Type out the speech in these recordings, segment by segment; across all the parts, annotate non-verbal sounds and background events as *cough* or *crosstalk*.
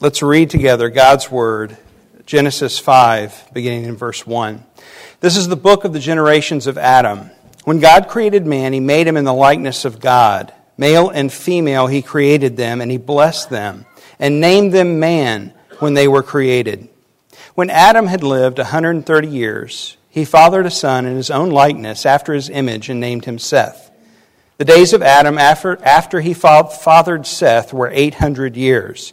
Let's read together God's Word, Genesis 5, beginning in verse 1. This is the book of the generations of Adam. When God created man, he made him in the likeness of God. Male and female, he created them, and he blessed them, and named them man when they were created. When Adam had lived a 130 years, he fathered a son in his own likeness, after his image, and named him Seth. The days of Adam after, after he fathered Seth were 800 years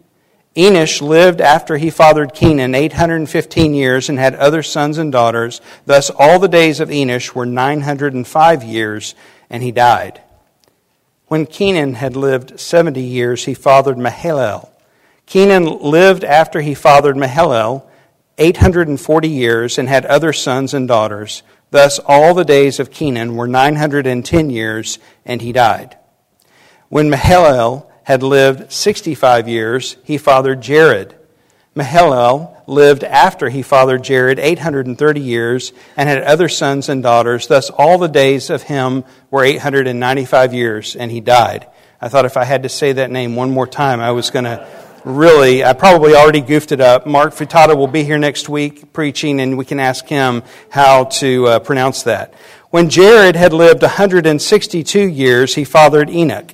Enosh lived after he fathered Kenan 815 years and had other sons and daughters. Thus, all the days of Enosh were 905 years, and he died. When Kenan had lived 70 years, he fathered Mahalalel. Kenan lived after he fathered Mahalalel 840 years and had other sons and daughters. Thus, all the days of Kenan were 910 years, and he died. When Mahalalel had lived 65 years, he fathered Jared. Mahalalel lived after he fathered Jared 830 years and had other sons and daughters. Thus, all the days of him were 895 years, and he died. I thought if I had to say that name one more time, I was going to really, I probably already goofed it up. Mark Furtado will be here next week preaching, and we can ask him how to uh, pronounce that. When Jared had lived 162 years, he fathered Enoch.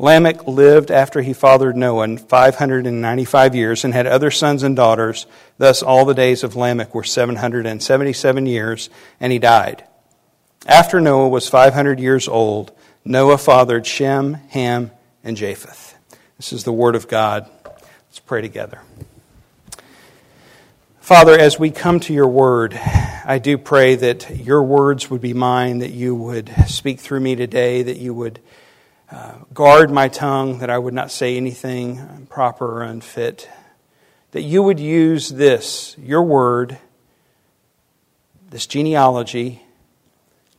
Lamech lived after he fathered Noah 595 years and had other sons and daughters. Thus, all the days of Lamech were 777 years, and he died. After Noah was 500 years old, Noah fathered Shem, Ham, and Japheth. This is the word of God. Let's pray together. Father, as we come to your word, I do pray that your words would be mine, that you would speak through me today, that you would uh, guard my tongue that I would not say anything improper or unfit. That you would use this, your word, this genealogy,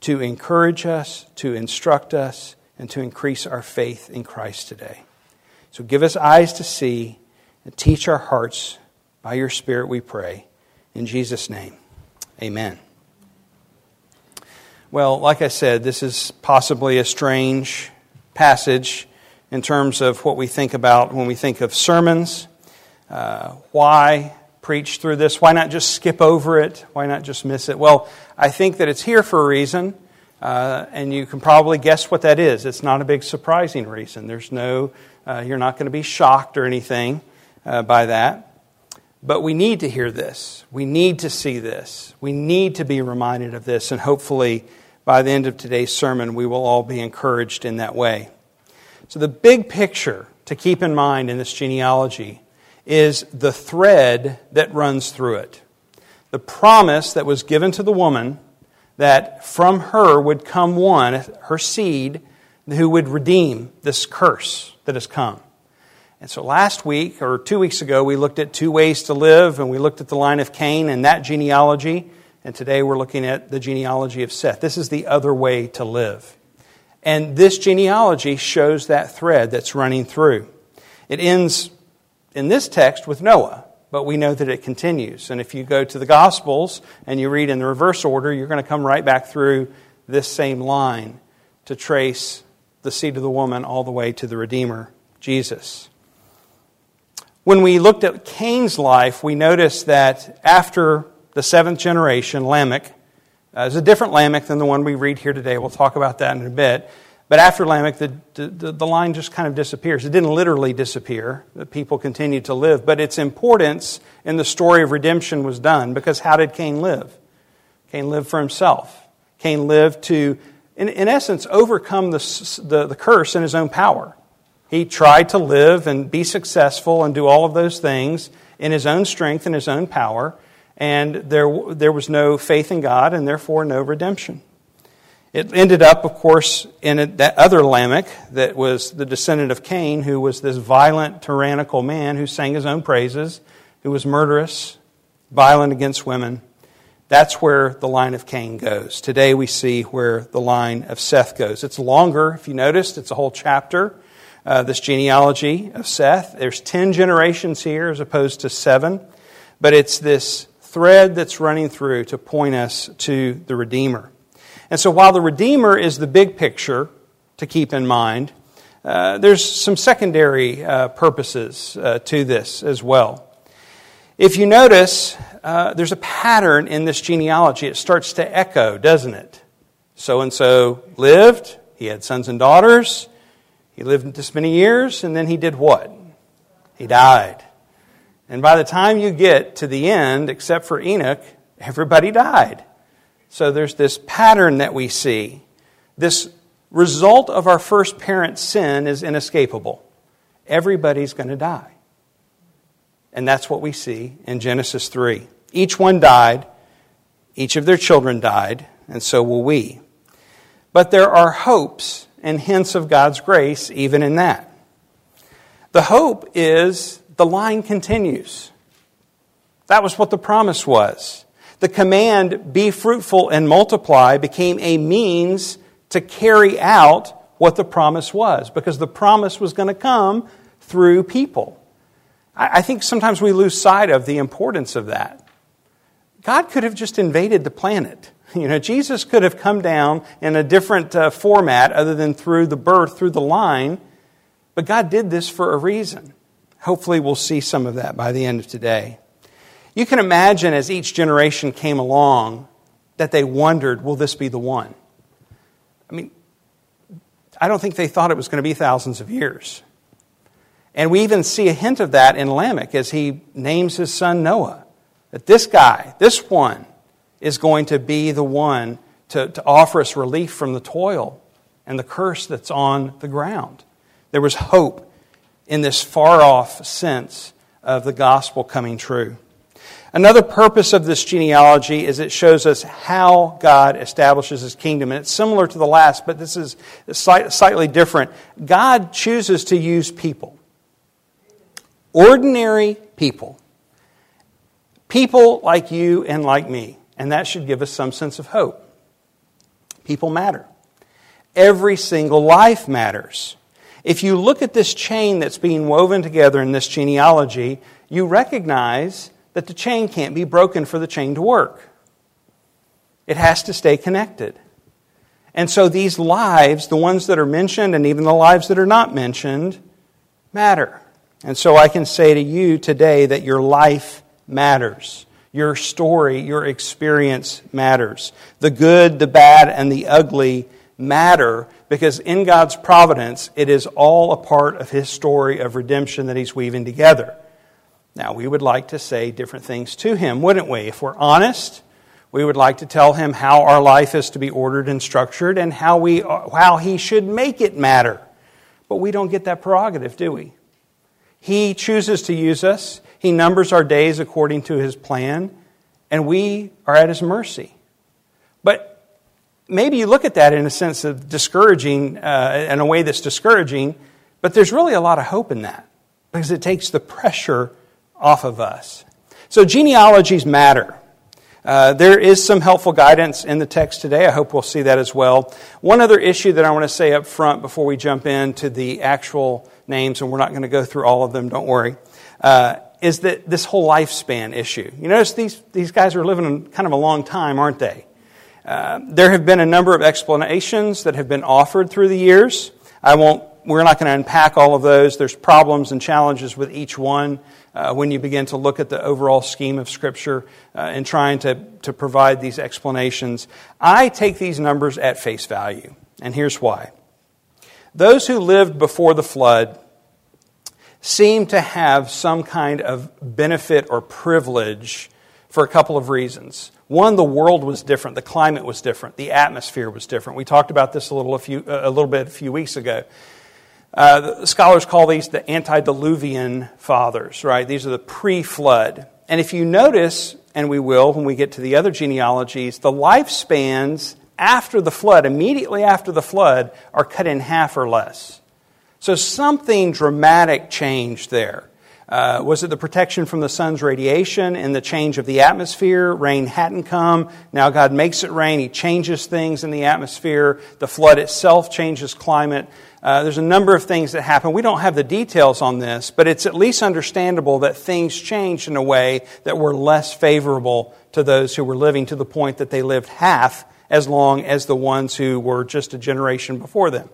to encourage us, to instruct us, and to increase our faith in Christ today. So give us eyes to see and teach our hearts by your Spirit, we pray. In Jesus' name, amen. Well, like I said, this is possibly a strange passage in terms of what we think about when we think of sermons. Uh, why preach through this? Why not just skip over it? Why not just miss it? Well, I think that it's here for a reason, uh, and you can probably guess what that is. It's not a big surprising reason. There's no, uh, you're not going to be shocked or anything uh, by that. But we need to hear this. We need to see this. We need to be reminded of this, and hopefully by the end of today's sermon, we will all be encouraged in that way. So, the big picture to keep in mind in this genealogy is the thread that runs through it. The promise that was given to the woman that from her would come one, her seed, who would redeem this curse that has come. And so last week, or two weeks ago, we looked at two ways to live, and we looked at the line of Cain and that genealogy. And today we're looking at the genealogy of Seth. This is the other way to live. And this genealogy shows that thread that's running through. It ends in this text with Noah. but we know that it continues. And if you go to the Gospels and you read in the reverse order, you're going to come right back through this same line to trace the seed of the woman all the way to the Redeemer, Jesus. When we looked at Cain's life, we noticed that after the seventh generation, Lamech, uh, is a different Lamech than the one we read here today. We'll talk about that in a bit. But after Lamech, the, the, the, line just kind of disappears. It didn't literally disappear. The people continued to live. But its importance in the story of redemption was done because how did Cain live? Cain lived for himself. Cain lived to, in, in essence, overcome the, the, the curse in his own power. He tried to live and be successful and do all of those things in his own strength and his own power. And there, there was no faith in God and therefore no redemption. It ended up, of course, in that other Lamech that was the descendant of Cain, who was this violent, tyrannical man who sang his own praises, who was murderous, violent against women. That's where the line of Cain goes. Today we see where the line of Seth goes. It's longer, if you noticed, it's a whole chapter, uh, this genealogy of Seth. There's 10 generations here as opposed to seven, but it's this thread that's running through to point us to the Redeemer. And so while the Redeemer is the big picture to keep in mind, uh, there's some secondary uh, purposes uh, to this as well. If you notice, uh, there's a pattern in this genealogy. It starts to echo, doesn't it? So and so lived, he had sons and daughters, he lived this many years, and then he did what? He died. And by the time you get to the end, except for Enoch, everybody died. So there's this pattern that we see. This result of our first parent's sin is inescapable. Everybody's going to die. And that's what we see in Genesis 3. Each one died, each of their children died, and so will we. But there are hopes and hints of God's grace even in that. The hope is the line continues. That was what the promise was. The command, be fruitful and multiply, became a means to carry out what the promise was, because the promise was going to come through people. I think sometimes we lose sight of the importance of that. God could have just invaded the planet. *laughs* You know, Jesus could have come down in a different uh, format other than through the birth, through the line, but God did this for a reason. Hopefully, we'll see some of that by the end of today. You can imagine as each generation came along that they wondered, will this be the one? I mean, I don't think they thought it was going to be thousands of years. And we even see a hint of that in Lamech as he names his son Noah. That this guy, this one, is going to be the one to, to offer us relief from the toil and the curse that's on the ground. There was hope in this far off sense of the gospel coming true. Another purpose of this genealogy is it shows us how God establishes his kingdom. And it's similar to the last, but this is slightly different. God chooses to use people, ordinary people, people like you and like me. And that should give us some sense of hope. People matter. Every single life matters. If you look at this chain that's being woven together in this genealogy, you recognize that the chain can't be broken for the chain to work. It has to stay connected. And so these lives, the ones that are mentioned and even the lives that are not mentioned, matter. And so I can say to you today that your life matters. Your story, your experience matters. The good, the bad, and the ugly matter because in God's providence, it is all a part of His story of redemption that He's weaving together. Now, we would like to say different things to him, wouldn't we? If we're honest, we would like to tell him how our life is to be ordered and structured and how, we, how he should make it matter. But we don't get that prerogative, do we? He chooses to use us, he numbers our days according to his plan, and we are at his mercy. Maybe you look at that in a sense of discouraging, uh, in a way that's discouraging, but there's really a lot of hope in that because it takes the pressure off of us. So, genealogies matter. Uh, there is some helpful guidance in the text today. I hope we'll see that as well. One other issue that I want to say up front before we jump into the actual names, and we're not going to go through all of them, don't worry. Uh, is that this whole lifespan issue. You notice these, these guys are living kind of a long time, aren't they? Uh, there have been a number of explanations that have been offered through the years. I won't, we're not going to unpack all of those. There's problems and challenges with each one uh, when you begin to look at the overall scheme of Scripture uh, and trying to, to provide these explanations. I take these numbers at face value, and here's why. Those who lived before the flood seem to have some kind of benefit or privilege for a couple of reasons. One, the world was different, the climate was different, the atmosphere was different. We talked about this a little, a few, a little bit a few weeks ago. Uh, scholars call these the antediluvian fathers, right? These are the pre flood. And if you notice, and we will when we get to the other genealogies, the lifespans after the flood, immediately after the flood, are cut in half or less. So something dramatic changed there. Uh, was it the protection from the sun's radiation and the change of the atmosphere? Rain hadn't come. Now God makes it rain. He changes things in the atmosphere. The flood itself changes climate. Uh, there's a number of things that happen. We don't have the details on this, but it's at least understandable that things changed in a way that were less favorable to those who were living to the point that they lived half as long as the ones who were just a generation before them.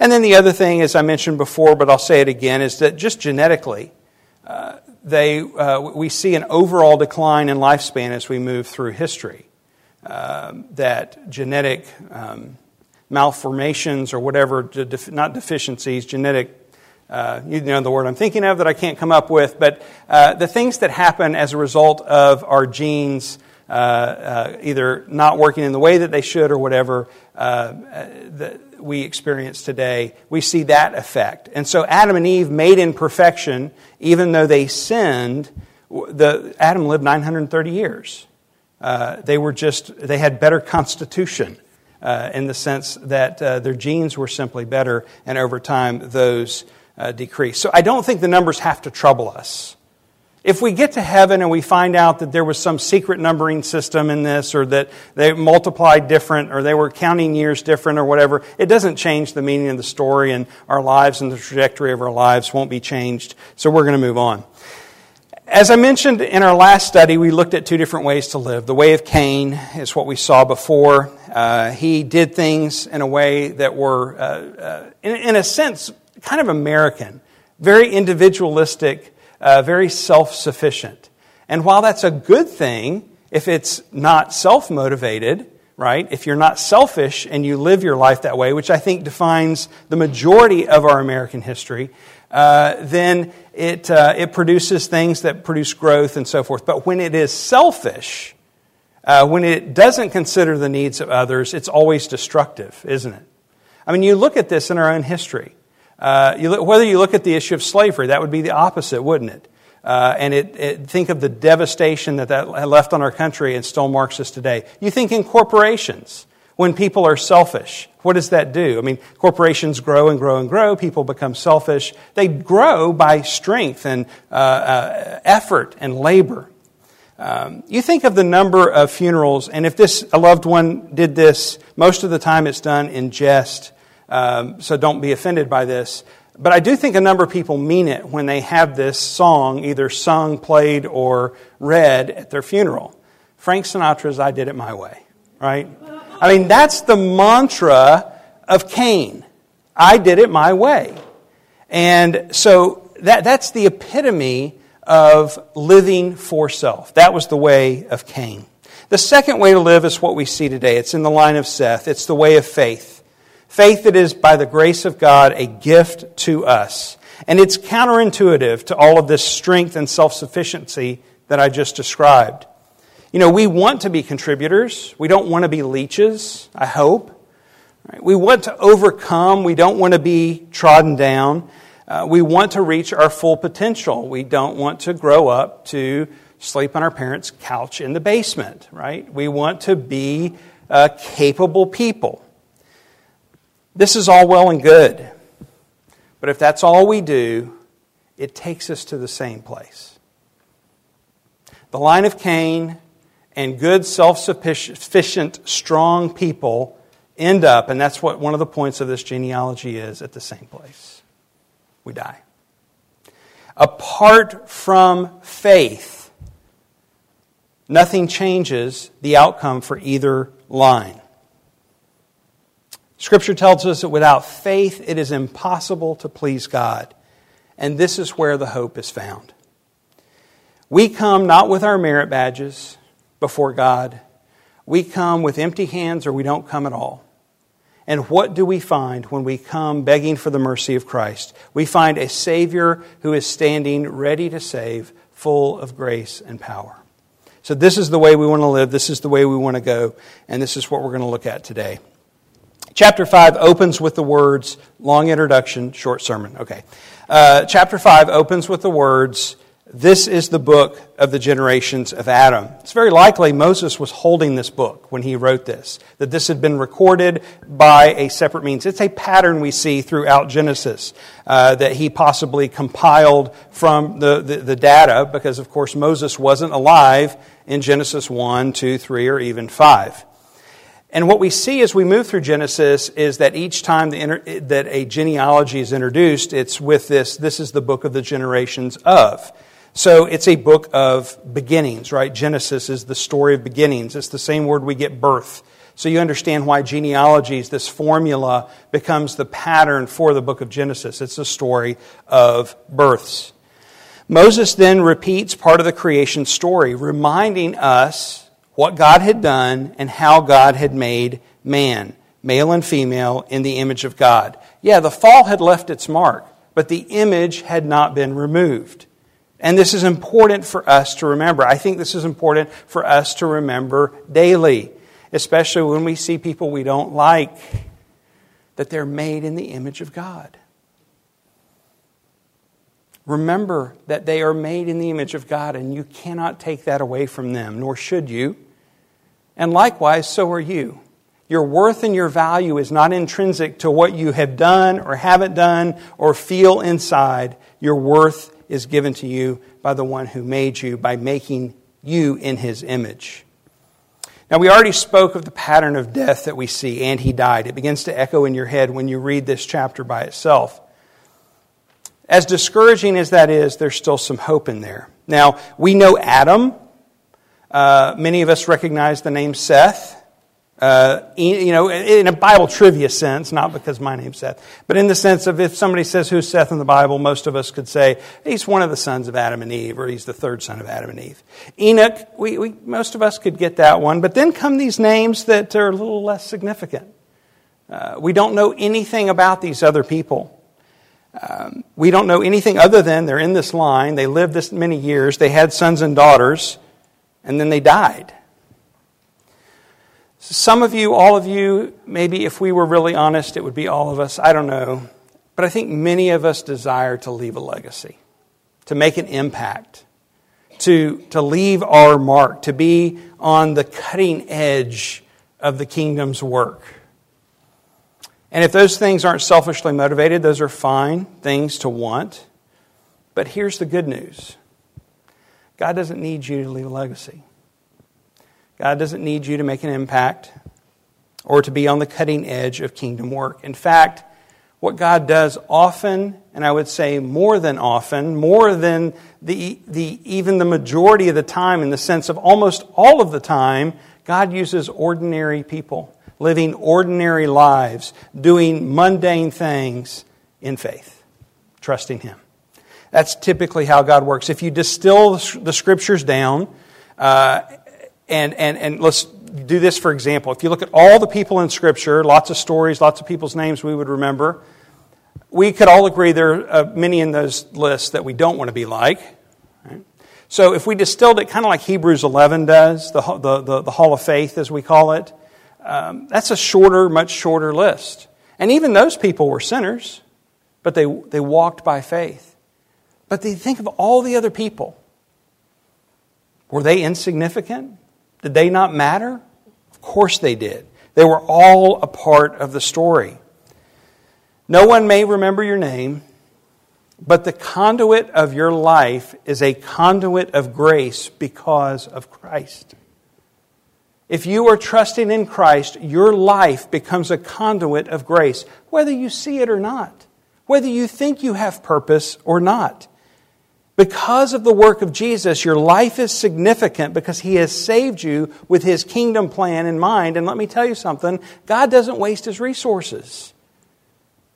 And then the other thing, as I mentioned before, but I'll say it again, is that just genetically, uh, they, uh, we see an overall decline in lifespan as we move through history. Uh, that genetic um, malformations or whatever, def- not deficiencies, genetic, uh, you know the word I'm thinking of that I can't come up with, but uh, the things that happen as a result of our genes uh, either not working in the way that they should or whatever, we experience today, we see that effect. And so Adam and Eve made in perfection, even though they sinned, the, Adam lived 930 years. Uh, they were just, they had better constitution uh, in the sense that uh, their genes were simply better, and over time those uh, decreased. So I don't think the numbers have to trouble us. If we get to heaven and we find out that there was some secret numbering system in this, or that they multiplied different, or they were counting years different, or whatever, it doesn't change the meaning of the story, and our lives and the trajectory of our lives won't be changed. So we're going to move on. As I mentioned in our last study, we looked at two different ways to live. The way of Cain is what we saw before. Uh, he did things in a way that were, uh, uh, in, in, a sense, kind of American, very individualistic, uh, very self sufficient. And while that's a good thing, if it's not self motivated, right? If you're not selfish and you live your life that way, which I think defines the majority of our American history, uh, then it, uh, it produces things that produce growth and so forth. But when it is selfish, uh, when it doesn't consider the needs of others, it's always destructive, isn't it? I mean, you look at this in our own history. Uh, you look, whether you look at the issue of slavery, that would be the opposite, wouldn't it? Uh, and it, it, think of the devastation that that left on our country and still marks us today. You think in corporations, when people are selfish, what does that do? I mean, corporations grow and grow and grow, people become selfish. They grow by strength and uh, uh, effort and labor. Um, you think of the number of funerals, and if this a loved one did this, most of the time it's done in jest um, so don't be offended by this. But I do think a number of people mean it when they have this song either sung, played, or read at their funeral. Frank Sinatra's I Did It My Way, right? I mean, that's the mantra of Cain. I did it my way. And so that, that's the epitome of living for self. That was the way of Cain. The second way to live is what we see today. It's in the line of Seth. It's the way of faith. Faith that is, by the grace of God, a gift to us. And it's counterintuitive to all of this strength and self sufficiency that I just described. You know, we want to be contributors. We don't want to be leeches, I hope. We want to overcome. We don't want to be trodden down. Uh, we want to reach our full potential. We don't want to grow up to sleep on our parents' couch in the basement, right? We want to be uh, capable people. This is all well and good. But if that's all we do, it takes us to the same place. The line of Cain and good, self sufficient, strong people end up, and that's what one of the points of this genealogy is, at the same place. We die. Apart from faith, nothing changes the outcome for either line. Scripture tells us that without faith, it is impossible to please God. And this is where the hope is found. We come not with our merit badges before God, we come with empty hands or we don't come at all. And what do we find when we come begging for the mercy of Christ? We find a Savior who is standing ready to save, full of grace and power. So, this is the way we want to live. This is the way we want to go. And this is what we're going to look at today. Chapter 5 opens with the words, long introduction, short sermon. Okay. Uh, chapter 5 opens with the words, this is the book of the generations of Adam. It's very likely Moses was holding this book when he wrote this, that this had been recorded by a separate means. It's a pattern we see throughout Genesis uh, that he possibly compiled from the, the, the data, because of course Moses wasn't alive in Genesis 1, 2, 3, or even 5. And what we see as we move through Genesis is that each time the, that a genealogy is introduced, it's with this, this is the book of the generations of. So it's a book of beginnings, right? Genesis is the story of beginnings. It's the same word we get birth. So you understand why genealogies, this formula, becomes the pattern for the book of Genesis. It's a story of births. Moses then repeats part of the creation story, reminding us what God had done and how God had made man, male and female, in the image of God. Yeah, the fall had left its mark, but the image had not been removed. And this is important for us to remember. I think this is important for us to remember daily, especially when we see people we don't like, that they're made in the image of God. Remember that they are made in the image of God, and you cannot take that away from them, nor should you. And likewise, so are you. Your worth and your value is not intrinsic to what you have done or haven't done or feel inside. Your worth is given to you by the one who made you, by making you in his image. Now, we already spoke of the pattern of death that we see, and he died. It begins to echo in your head when you read this chapter by itself. As discouraging as that is, there's still some hope in there. Now, we know Adam. Uh, many of us recognize the name Seth. Uh, you know, in a Bible trivia sense, not because my name's Seth, but in the sense of if somebody says who's Seth in the Bible, most of us could say he's one of the sons of Adam and Eve, or he's the third son of Adam and Eve. Enoch, we, we most of us could get that one, but then come these names that are a little less significant. Uh, we don't know anything about these other people. Um, we don't know anything other than they're in this line, they lived this many years, they had sons and daughters, and then they died. Some of you, all of you, maybe if we were really honest, it would be all of us. I don't know. But I think many of us desire to leave a legacy, to make an impact, to, to leave our mark, to be on the cutting edge of the kingdom's work. And if those things aren't selfishly motivated, those are fine things to want. But here's the good news God doesn't need you to leave a legacy. God doesn't need you to make an impact or to be on the cutting edge of kingdom work. In fact, what God does often, and I would say more than often, more than the, the, even the majority of the time, in the sense of almost all of the time, God uses ordinary people, living ordinary lives, doing mundane things in faith, trusting Him. That's typically how God works. If you distill the scriptures down, uh, and, and, and let's do this for example. If you look at all the people in Scripture, lots of stories, lots of people's names we would remember, we could all agree there are uh, many in those lists that we don't want to be like. So if we distilled it kind of like Hebrews 11 does, the, the, the, the Hall of Faith as we call it, um, that's a shorter, much shorter list. And even those people were sinners, but they, they walked by faith. But they think of all the other people. Were they insignificant? Did they not matter? Of course they did. They were all a part of the story. No one may remember your name, but the conduit of your life is a conduit of grace because of Christ. If you are trusting in Christ, your life becomes a conduit of grace, whether you see it or not, whether you think you have purpose or not. Because of the work of Jesus, your life is significant because he has saved you with his kingdom plan in mind. And let me tell you something God doesn't waste his resources.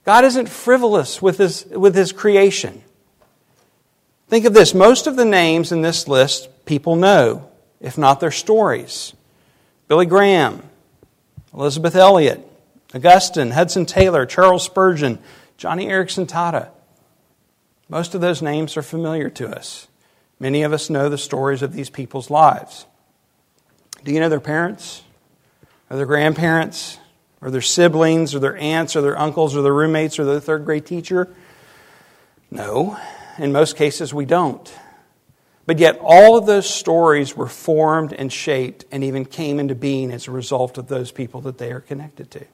God isn't frivolous with his, with his creation. Think of this most of the names in this list people know, if not their stories. Billy Graham, Elisabeth Elliot, Augustine, Hudson Taylor, Charles Spurgeon, Joni Eareckson Tada. Most of those names are familiar to us. Many of us know the stories of these people's lives. Do you know their parents? Or their grandparents? Or their siblings? Or their aunts? Or their uncles? Or their roommates? Or their third grade teacher? No. In most cases, we don't. But yet, all of those stories were formed and shaped and even came into being as a result of those people that they are connected to.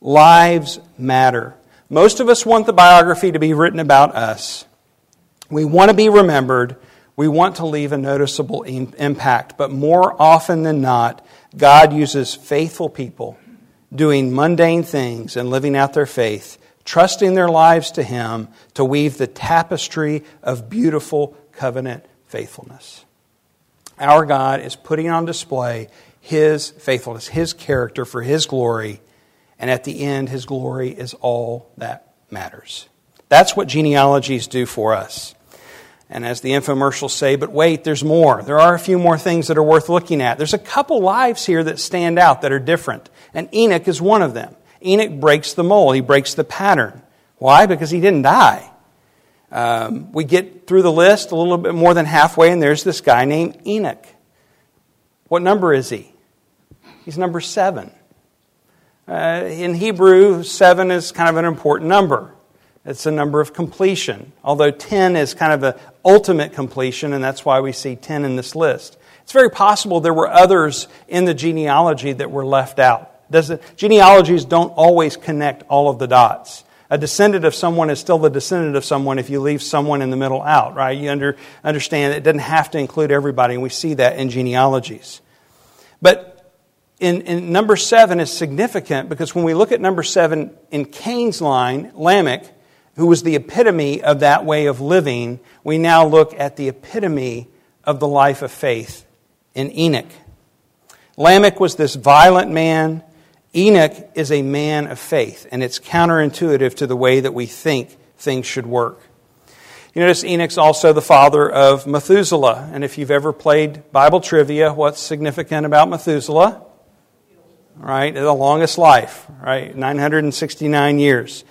Lives matter. Most of us want the biography to be written about us. We want to be remembered. We want to leave a noticeable impact. But more often than not, God uses faithful people doing mundane things and living out their faith, trusting their lives to Him to weave the tapestry of beautiful covenant faithfulness. Our God is putting on display His faithfulness, His character for His glory and at the end, his glory is all that matters. That's what genealogies do for us. And as the infomercials say, but wait, there's more. There are a few more things that are worth looking at. There's a couple lives here that stand out that are different. And Enoch is one of them. Enoch breaks the mold, he breaks the pattern. Why? Because he didn't die. Um, we get through the list a little bit more than halfway, and there's this guy named Enoch. What number is he? He's number seven. Uh, in Hebrew, seven is kind of an important number. It's a number of completion, although 10 is kind of the ultimate completion, and that's why we see 10 in this list. It's very possible there were others in the genealogy that were left out. It, genealogies don't always connect all of the dots. A descendant of someone is still the descendant of someone if you leave someone in the middle out, right? You under, understand it doesn't have to include everybody, and we see that in genealogies. But in, in, number seven is significant because when we look at number seven in Cain's line, Lamech, who was the epitome of that way of living, we now look at the epitome of the life of faith in Enoch. Lamech was this violent man. Enoch is a man of faith, and it's counterintuitive to the way that we think things should work. You notice Enoch's also the father of Methuselah. And if you've ever played Bible trivia, what's significant about Methuselah? Right? The longest life, right? 969 years.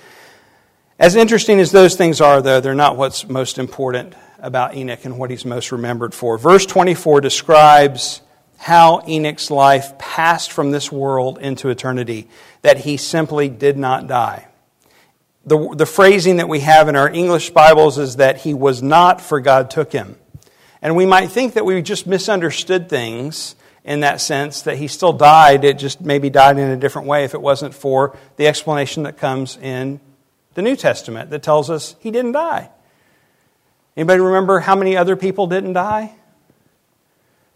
As interesting as those things are, though, they're not what's most important about Enoch and what he's most remembered for. Verse 24 describes how Enoch's life passed from this world into eternity, that he simply did not die. The, the phrasing that we have in our English Bibles is that he was not, for God took him. And we might think that we just misunderstood things in that sense that he still died. It just maybe died in a different way if it wasn't for the explanation that comes in the New Testament that tells us he didn't die. Anybody remember how many other people didn't die?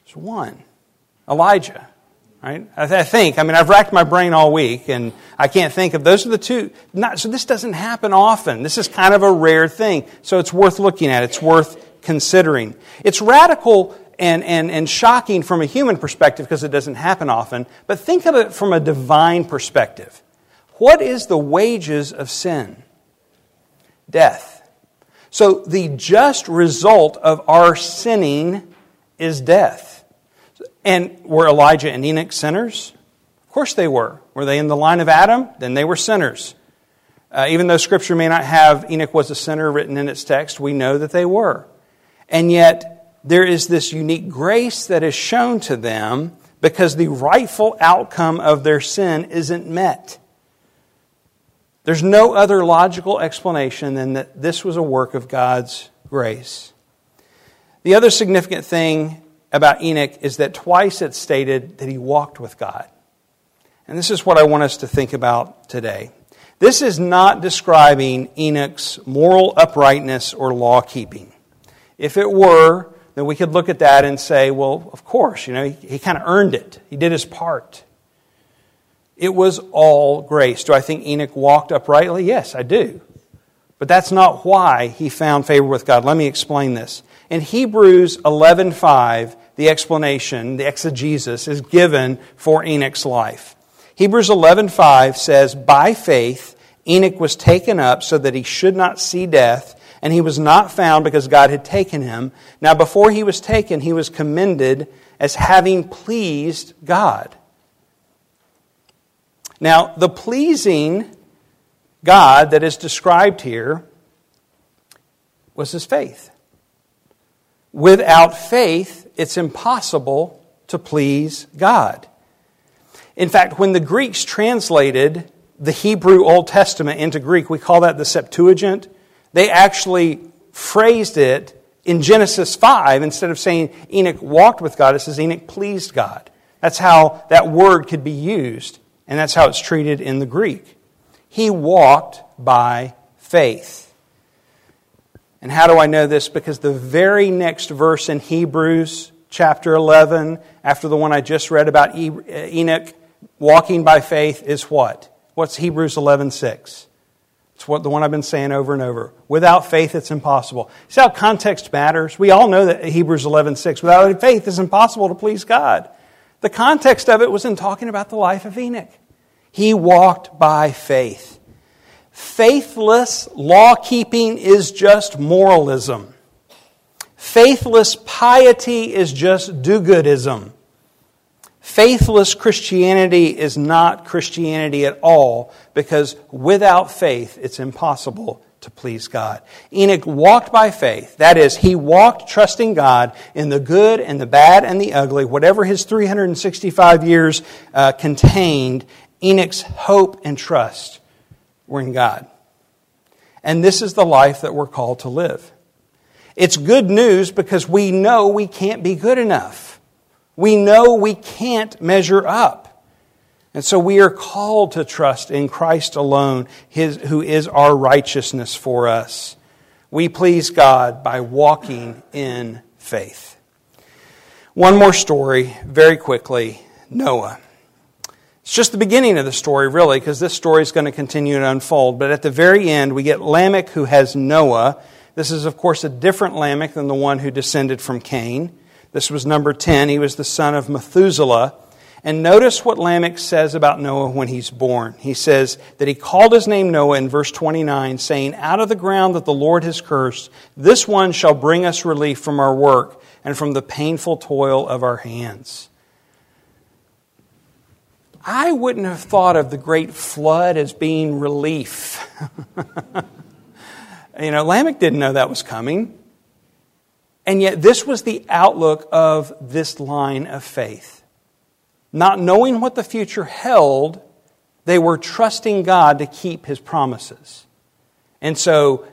There's one Elijah. Right? I, think. I mean, I've racked my brain all week, and I can't think of those are the two. Not, so this doesn't happen often. This is kind of a rare thing. So it's worth looking at. It's worth considering. It's radical and, and, and shocking from a human perspective because it doesn't happen often, but think of it from a divine perspective. What is the wages of sin? Death. So the just result of our sinning is death. And were Elijah and Enoch sinners? Of course they were. Were they in the line of Adam? Then they were sinners. Uh, even though Scripture may not have Enoch was a sinner written in its text, we know that they were. And yet, there is this unique grace that is shown to them because the rightful outcome of their sin isn't met. There's no other logical explanation than that this was a work of God's grace. The other significant thing about Enoch is that twice it's stated that he walked with God. And this is what I want us to think about today. This is not describing Enoch's moral uprightness or law keeping. If it were, then we could look at that and say, well, of course, you know, he, he kind of earned it. He did his part. It was all grace. Do I think Enoch walked uprightly? Yes, I do. But that's not why he found favor with God. Let me explain this. In Hebrews 11:5, the explanation, the exegesis is given for Enoch's life. Hebrews 11:5 says, "By faith Enoch was taken up so that he should not see death, and he was not found because God had taken him. Now before he was taken, he was commended as having pleased God." Now, the pleasing God that is described here was his faith. Without faith, it's impossible to please God. In fact, when the Greeks translated the Hebrew Old Testament into Greek, we call that the Septuagint, they actually phrased it in Genesis 5, instead of saying Enoch walked with God, it says Enoch pleased God. That's how that word could be used, and that's how it's treated in the Greek. He walked by faith. And how do I know this? Because the very next verse in Hebrews chapter 11, after the one I just read about uh, Enoch walking by faith, is what? What's Hebrews 11 6? It's what the one I've been saying over and over. Without faith, it's impossible. See how context matters? We all know that Hebrews 11 6. Without faith, it's impossible to please God. The context of it was in talking about the life of Enoch. He walked by faith. Faithless law keeping is just moralism. Faithless piety is just do goodism. Faithless Christianity is not Christianity at all because without faith it's impossible to please God. Enoch walked by faith. That is, he walked trusting God in the good and the bad and the ugly, whatever his 365 years uh, contained, Enoch's hope and trust were in God. And this is the life that we're called to live. It's good news because we know we can't be good enough. We know we can't measure up. And so we are called to trust in Christ alone, his, who is our righteousness for us. We please God by walking in faith. One more story, very quickly Noah. It's just the beginning of the story, really, because this story is going to continue to unfold. But at the very end, we get Lamech who has Noah. This is, of course, a different Lamech than the one who descended from Cain. This was number 10. He was the son of Methuselah. And notice what Lamech says about Noah when he's born. He says that he called his name Noah in verse 29, saying, Out of the ground that the Lord has cursed, this one shall bring us relief from our work and from the painful toil of our hands. I wouldn't have thought of the great flood as being relief. *laughs* you know, Lamech didn't know that was coming. And yet, this was the outlook of this line of faith. Not knowing what the future held, they were trusting God to keep his promises. And so,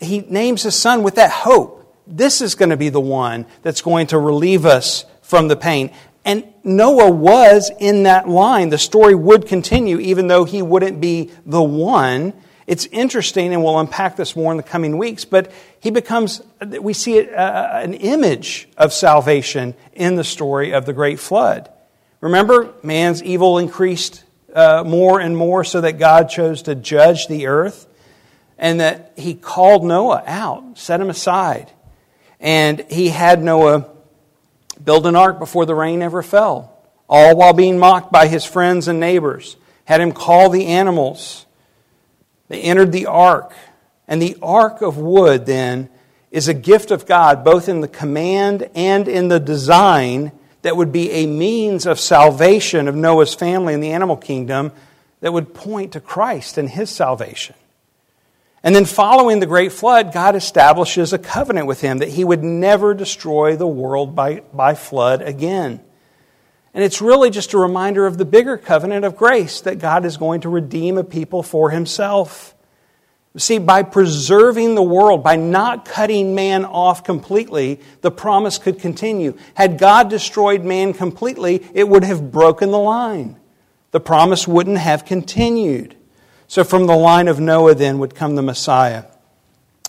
he names his son with that hope. This is going to be the one that's going to relieve us from the pain. And Noah was in that line. The story would continue, even though he wouldn't be the one. It's interesting, and we'll unpack this more in the coming weeks, but he becomes, we see it, uh, an image of salvation in the story of the great flood. Remember, man's evil increased uh, more and more so that God chose to judge the earth, and that he called Noah out, set him aside. And he had Noah build an ark before the rain ever fell, all while being mocked by his friends and neighbors. Had him call the animals. They entered the ark. And the ark of wood, then, is a gift of God, both in the command and in the design that would be a means of salvation of Noah's family in the animal kingdom that would point to Christ and his salvation. And then, following the great flood, God establishes a covenant with him that he would never destroy the world by, by flood again. And it's really just a reminder of the bigger covenant of grace that God is going to redeem a people for himself. See, by preserving the world, by not cutting man off completely, the promise could continue. Had God destroyed man completely, it would have broken the line. The promise wouldn't have continued. So from the line of Noah then would come the Messiah,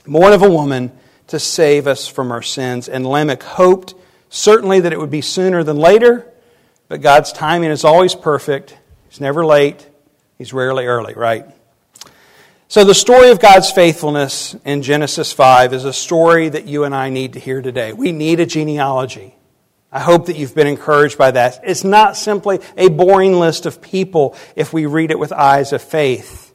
born of a woman to save us from our sins. And Lamech hoped certainly that it would be sooner than later, but God's timing is always perfect. He's never late, He's rarely early, right? So, the story of God's faithfulness in Genesis 5 is a story that you and I need to hear today. We need a genealogy. I hope that you've been encouraged by that. It's not simply a boring list of people if we read it with eyes of faith.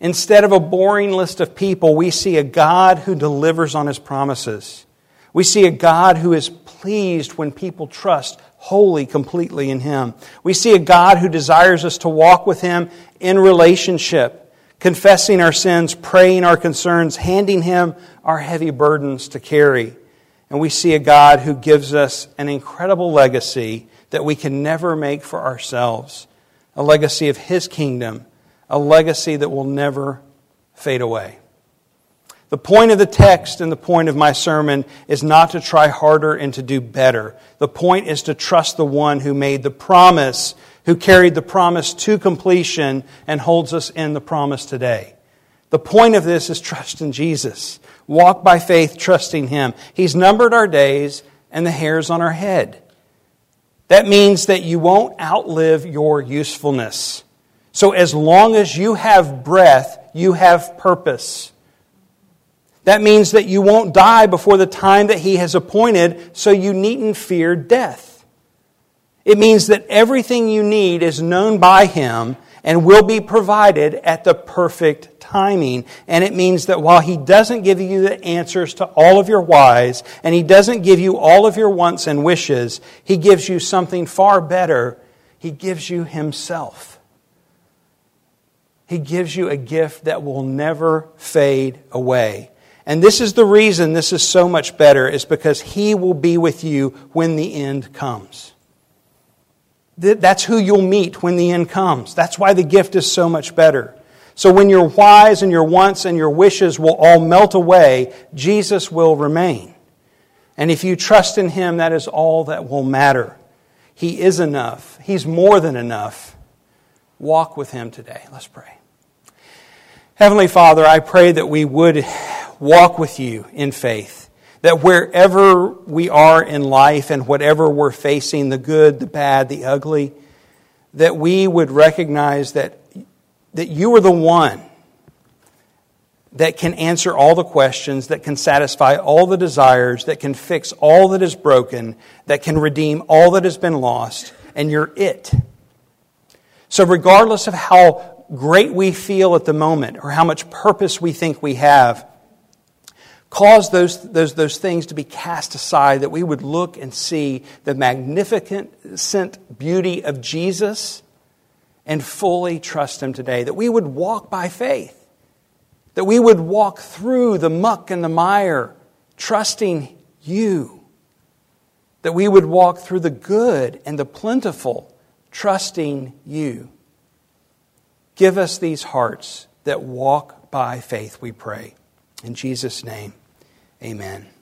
Instead of a boring list of people, we see a God who delivers on his promises. We see a God who is pleased when people trust wholly, completely in him. We see a God who desires us to walk with him in relationship, confessing our sins, praying our concerns, handing him our heavy burdens to carry. And we see a God who gives us an incredible legacy that we can never make for ourselves a legacy of His kingdom, a legacy that will never fade away. The point of the text and the point of my sermon is not to try harder and to do better. The point is to trust the one who made the promise, who carried the promise to completion and holds us in the promise today. The point of this is trust in Jesus. Walk by faith, trusting Him. He's numbered our days and the hairs on our head. That means that you won't outlive your usefulness. So, as long as you have breath, you have purpose. That means that you won't die before the time that He has appointed, so you needn't fear death. It means that everything you need is known by Him and will be provided at the perfect timing. And it means that while He doesn't give you the answers to all of your whys, and He doesn't give you all of your wants and wishes, He gives you something far better. He gives you Himself. He gives you a gift that will never fade away. And this is the reason this is so much better, is because He will be with you when the end comes. That's who you'll meet when the end comes. That's why the gift is so much better. So when your whys and your wants and your wishes will all melt away, Jesus will remain. And if you trust in Him, that is all that will matter. He is enough, He's more than enough. Walk with Him today. Let's pray. Heavenly Father, I pray that we would walk with you in faith that wherever we are in life and whatever we're facing, the good, the bad, the ugly, that we would recognize that, that you are the one that can answer all the questions, that can satisfy all the desires, that can fix all that is broken, that can redeem all that has been lost, and you're it. So, regardless of how great we feel at the moment or how much purpose we think we have, cause those, those, those things to be cast aside, that we would look and see the magnificent beauty of Jesus and fully trust Him today. That we would walk by faith. That we would walk through the muck and the mire, trusting You. That we would walk through the good and the plentiful, trusting You. Give us these hearts that walk by faith, we pray. In Jesus' name. Amen.